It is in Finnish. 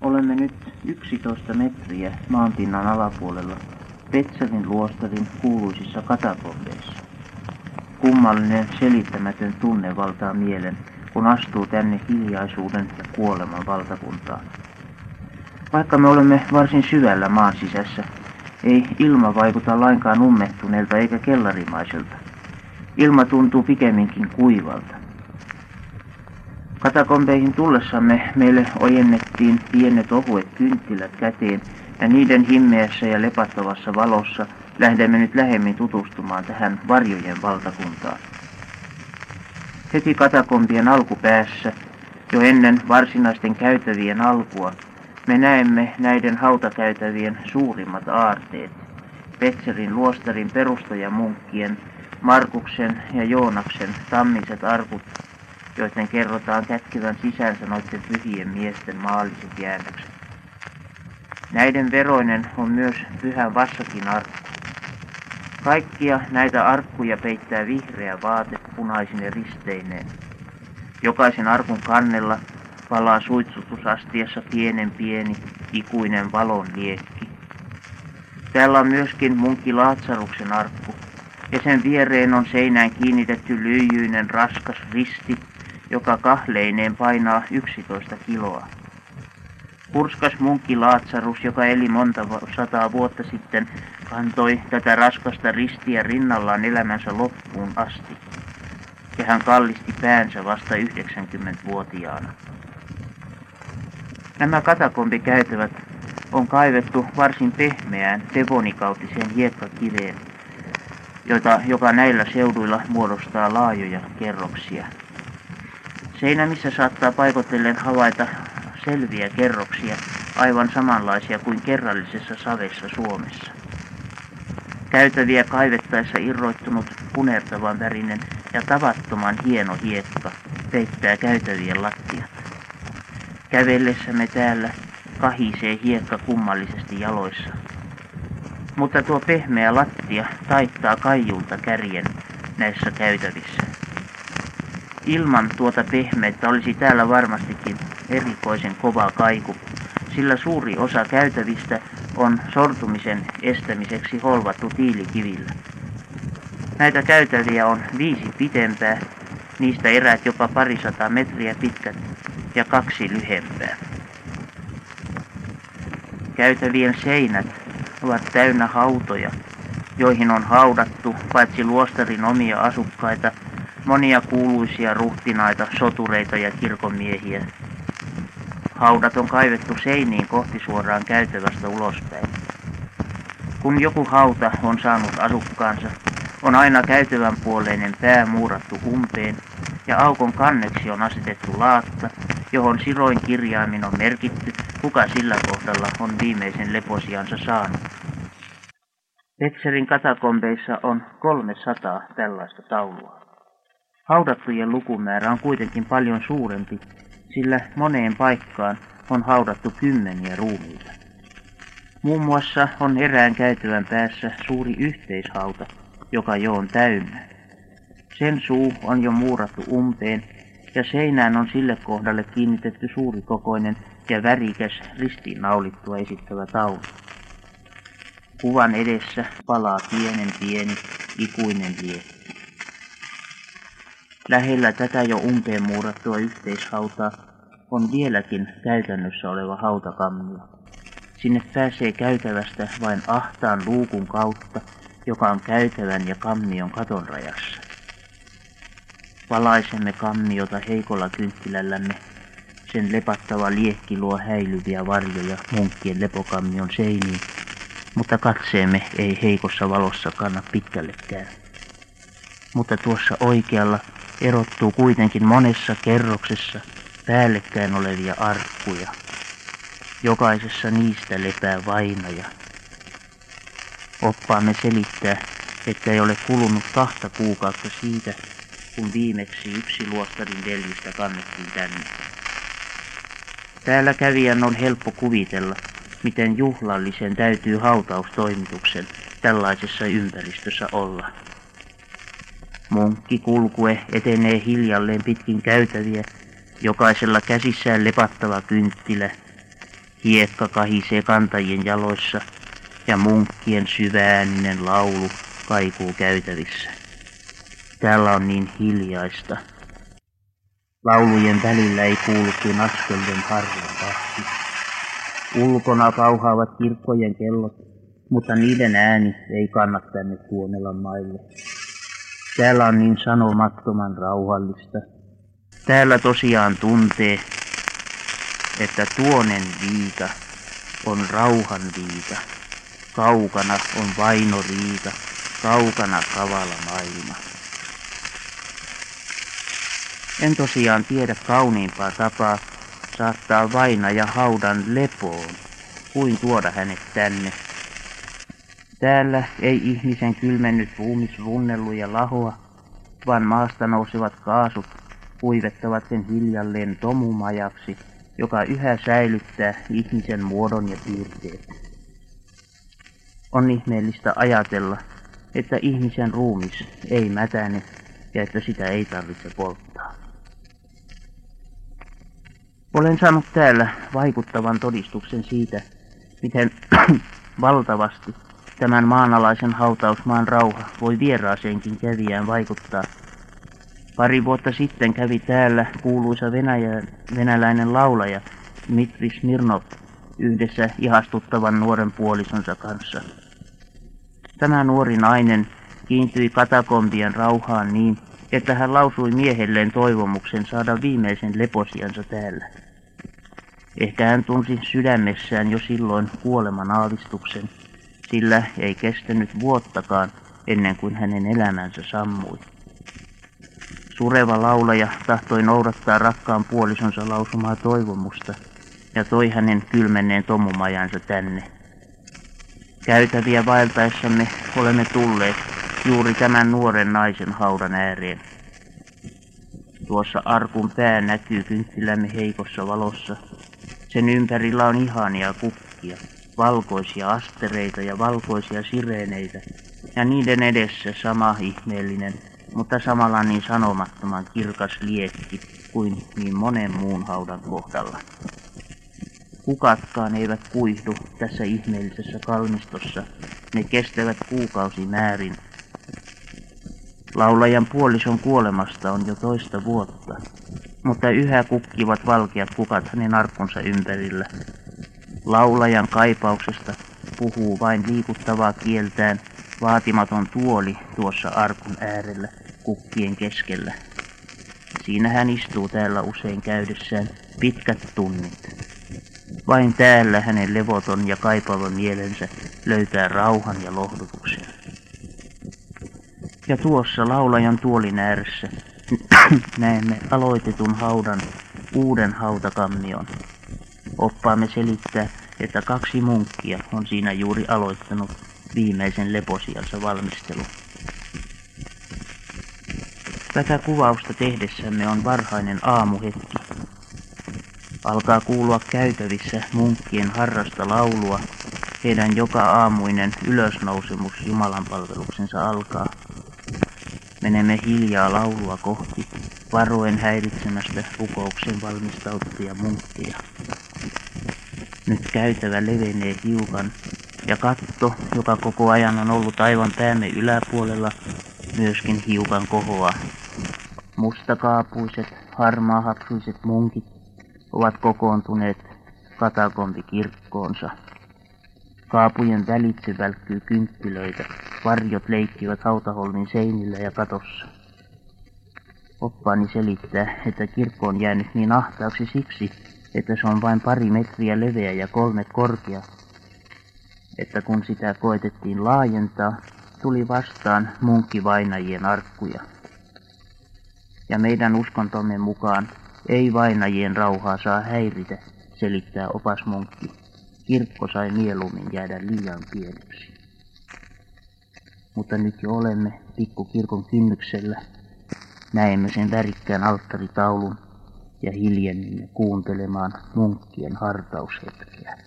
Olemme nyt 11 metriä maanpinnan alapuolella Petselin luostarin kuuluisissa katakombeissa. Kummallinen selittämätön tunne valtaa mielen, kun astuu tänne hiljaisuuden ja kuoleman valtakuntaan. Vaikka me olemme varsin syvällä maan sisässä, ei ilma vaikuta lainkaan ummehtuneelta eikä kellarimaiselta. Ilma tuntuu pikemminkin kuivalta. Katakombeihin tullessamme meille ojennettiin pienet ohuet kynttilät käteen ja niiden himmeässä ja lepattavassa valossa lähdemme nyt lähemmin tutustumaan tähän varjojen valtakuntaan. Heti katakombien alkupäässä, jo ennen varsinaisten käytävien alkua, me näemme näiden hautakäytävien suurimmat aarteet. Petserin luostarin perustajamunkkien, Markuksen ja Joonaksen tammiset arkut joiden kerrotaan kätkevän sisäänsä noiden pyhien miesten maalliset jäännökset. Näiden veroinen on myös pyhä Vassakin arkku. Kaikkia näitä arkkuja peittää vihreä vaate punaisine risteineen. Jokaisen arkun kannella palaa suitsutusastiassa pienen pieni, ikuinen valon liekki. Täällä on myöskin munkki Laatsaruksen arkku, ja sen viereen on seinään kiinnitetty lyijyinen raskas risti, joka kahleineen painaa 11 kiloa. Purskas munkki Laatsarus, joka eli monta sataa vuotta sitten, kantoi tätä raskasta ristiä rinnallaan elämänsä loppuun asti. Ja hän kallisti päänsä vasta 90-vuotiaana. Nämä katakombikäytävät on kaivettu varsin pehmeään devonikautiseen hiekkakiveen, jota, joka näillä seuduilla muodostaa laajoja kerroksia. Seinämissä saattaa paikotellen havaita selviä kerroksia, aivan samanlaisia kuin kerrallisessa savessa Suomessa. Käytäviä kaivettaessa irroittunut punertavan värinen ja tavattoman hieno hiekka peittää käytävien lattiat. Kävellessämme täällä kahisee hiekka kummallisesti jaloissa. Mutta tuo pehmeä lattia taittaa kaijulta kärjen näissä käytävissä. Ilman tuota pehmeyttä olisi täällä varmastikin erikoisen kova kaiku, sillä suuri osa käytävistä on sortumisen estämiseksi holvattu tiilikivillä. Näitä käytäviä on viisi pitempää, niistä erät jopa parisata metriä pitkät ja kaksi lyhempää. Käytävien seinät ovat täynnä hautoja, joihin on haudattu paitsi luostarin omia asukkaita – monia kuuluisia ruhtinaita, sotureita ja kirkonmiehiä. Haudat on kaivettu seiniin kohti suoraan käytävästä ulospäin. Kun joku hauta on saanut asukkaansa, on aina käytävän puoleinen pää muurattu umpeen ja aukon kanneksi on asetettu laatta, johon siroin kirjaimin on merkitty, kuka sillä kohdalla on viimeisen leposiansa saanut. Petserin katakombeissa on 300 tällaista taulua. Haudattujen lukumäärä on kuitenkin paljon suurempi, sillä moneen paikkaan on haudattu kymmeniä ruumiita. Muun muassa on erään käytävän päässä suuri yhteishauta, joka jo on täynnä. Sen suu on jo muurattu umpeen ja seinään on sille kohdalle kiinnitetty suurikokoinen ja värikäs ristiinnaulittua esittävä taulu. Kuvan edessä palaa pienen pieni ikuinen liekki. Lähellä tätä jo umpeen muurattua yhteishautaa on vieläkin käytännössä oleva hautakammio. Sinne pääsee käytävästä vain ahtaan luukun kautta, joka on käytävän ja kammion katon rajassa. Valaisemme kammiota heikolla kynttilällämme. Sen lepattava liekki luo häilyviä varjoja munkkien lepokammion seiniin, mutta katseemme ei heikossa valossa kanna pitkällekään. Mutta tuossa oikealla erottuu kuitenkin monessa kerroksessa päällekkäin olevia arkkuja. Jokaisessa niistä lepää vainaja. Oppaamme selittää, että ei ole kulunut kahta kuukautta siitä, kun viimeksi yksi luostarin veljistä kannettiin tänne. Täällä kävijän on helppo kuvitella, miten juhlallisen täytyy hautaustoimituksen tällaisessa ympäristössä olla. Munkki kulkue etenee hiljalleen pitkin käytäviä, jokaisella käsissään lepattava kynttilä, Hiekka kahisee kantajien jaloissa ja munkkien syvääninen laulu kaikuu käytävissä. Täällä on niin hiljaista. Laulujen välillä ei kuulu kuin askelten harja tahti. Ulkona kauhaavat kirkkojen kellot, mutta niiden ääni ei kanna tänne maille. Täällä on niin sanomattoman rauhallista. Täällä tosiaan tuntee, että tuonen viita on rauhan viita. Kaukana on vaino riita, kaukana kavala maailma. En tosiaan tiedä kauniimpaa tapaa saattaa vaina ja haudan lepoon, kuin tuoda hänet tänne. Täällä ei ihmisen kylmennyt ruumis runnellu ja lahoa, vaan maasta nousevat kaasut kuivettavat sen hiljalleen tomumajaksi, joka yhä säilyttää ihmisen muodon ja piirteet. On ihmeellistä ajatella, että ihmisen ruumis ei mätäne ja että sitä ei tarvitse polttaa. Olen saanut täällä vaikuttavan todistuksen siitä, miten valtavasti tämän maanalaisen hautausmaan rauha voi vieraaseenkin kävijään vaikuttaa. Pari vuotta sitten kävi täällä kuuluisa Venäjä, venäläinen laulaja Dmitri Smirnov yhdessä ihastuttavan nuoren puolisonsa kanssa. Tämä nuori nainen kiintyi katakombien rauhaan niin, että hän lausui miehelleen toivomuksen saada viimeisen leposiansa täällä. Ehkä hän tunsi sydämessään jo silloin kuoleman aavistuksen, sillä ei kestänyt vuottakaan ennen kuin hänen elämänsä sammui. Sureva laulaja tahtoi noudattaa rakkaan puolisonsa lausumaa toivomusta ja toi hänen kylmenneen tomumajansa tänne. Käytäviä vaeltaessamme olemme tulleet juuri tämän nuoren naisen haudan ääreen. Tuossa arkun pää näkyy kynttilämme heikossa valossa. Sen ympärillä on ihania kukkia, valkoisia astereita ja valkoisia sireeneitä, ja niiden edessä sama ihmeellinen, mutta samalla niin sanomattoman kirkas liekki kuin niin monen muun haudan kohdalla. Kukatkaan eivät kuihdu tässä ihmeellisessä kalmistossa, ne kestävät kuukausimäärin. Laulajan puolison kuolemasta on jo toista vuotta, mutta yhä kukkivat valkeat kukat hänen arkkunsa ympärillä. Laulajan kaipauksesta puhuu vain liikuttavaa kieltään vaatimaton tuoli tuossa arkun äärellä kukkien keskellä. Siinä hän istuu täällä usein käydessään pitkät tunnit. Vain täällä hänen levoton ja kaipaava mielensä löytää rauhan ja lohdutuksen. Ja tuossa laulajan tuolin ääressä näemme aloitetun haudan uuden hautakammion. Oppaamme selittää, että kaksi munkkia on siinä juuri aloittanut viimeisen leposiansa valmistelu. Tätä kuvausta tehdessämme on varhainen aamuhetki. Alkaa kuulua käytävissä munkkien harrasta laulua. Heidän joka aamuinen ylösnousemus Jumalan palveluksensa alkaa. Menemme hiljaa laulua kohti, varoen häiritsemästä rukouksen valmistautuvia munkkia. Nyt käytävä levenee hiukan ja katto, joka koko ajan on ollut aivan päämme yläpuolella, myöskin hiukan kohoa. Mustakaapuiset, harmaahapsuiset munkit ovat kokoontuneet katakombikirkkoonsa. Kaapujen välitse välkkyy kynttilöitä, varjot leikkivät hautaholmin seinillä ja katossa. Oppaani selittää, että kirkko on jäänyt niin ahtaaksi siksi, että se on vain pari metriä leveä ja kolme korkea, että kun sitä koetettiin laajentaa, tuli vastaan munkkivainajien arkkuja. Ja meidän uskontomme mukaan ei vainajien rauhaa saa häiritä, selittää opasmunkki. Kirkko sai mieluummin jäädä liian pieneksi. Mutta nyt jo olemme pikkukirkon kynnyksellä. Näemme sen värikkään alttaritaulun ja hiljennimme kuuntelemaan munkkien hartaushetkeä.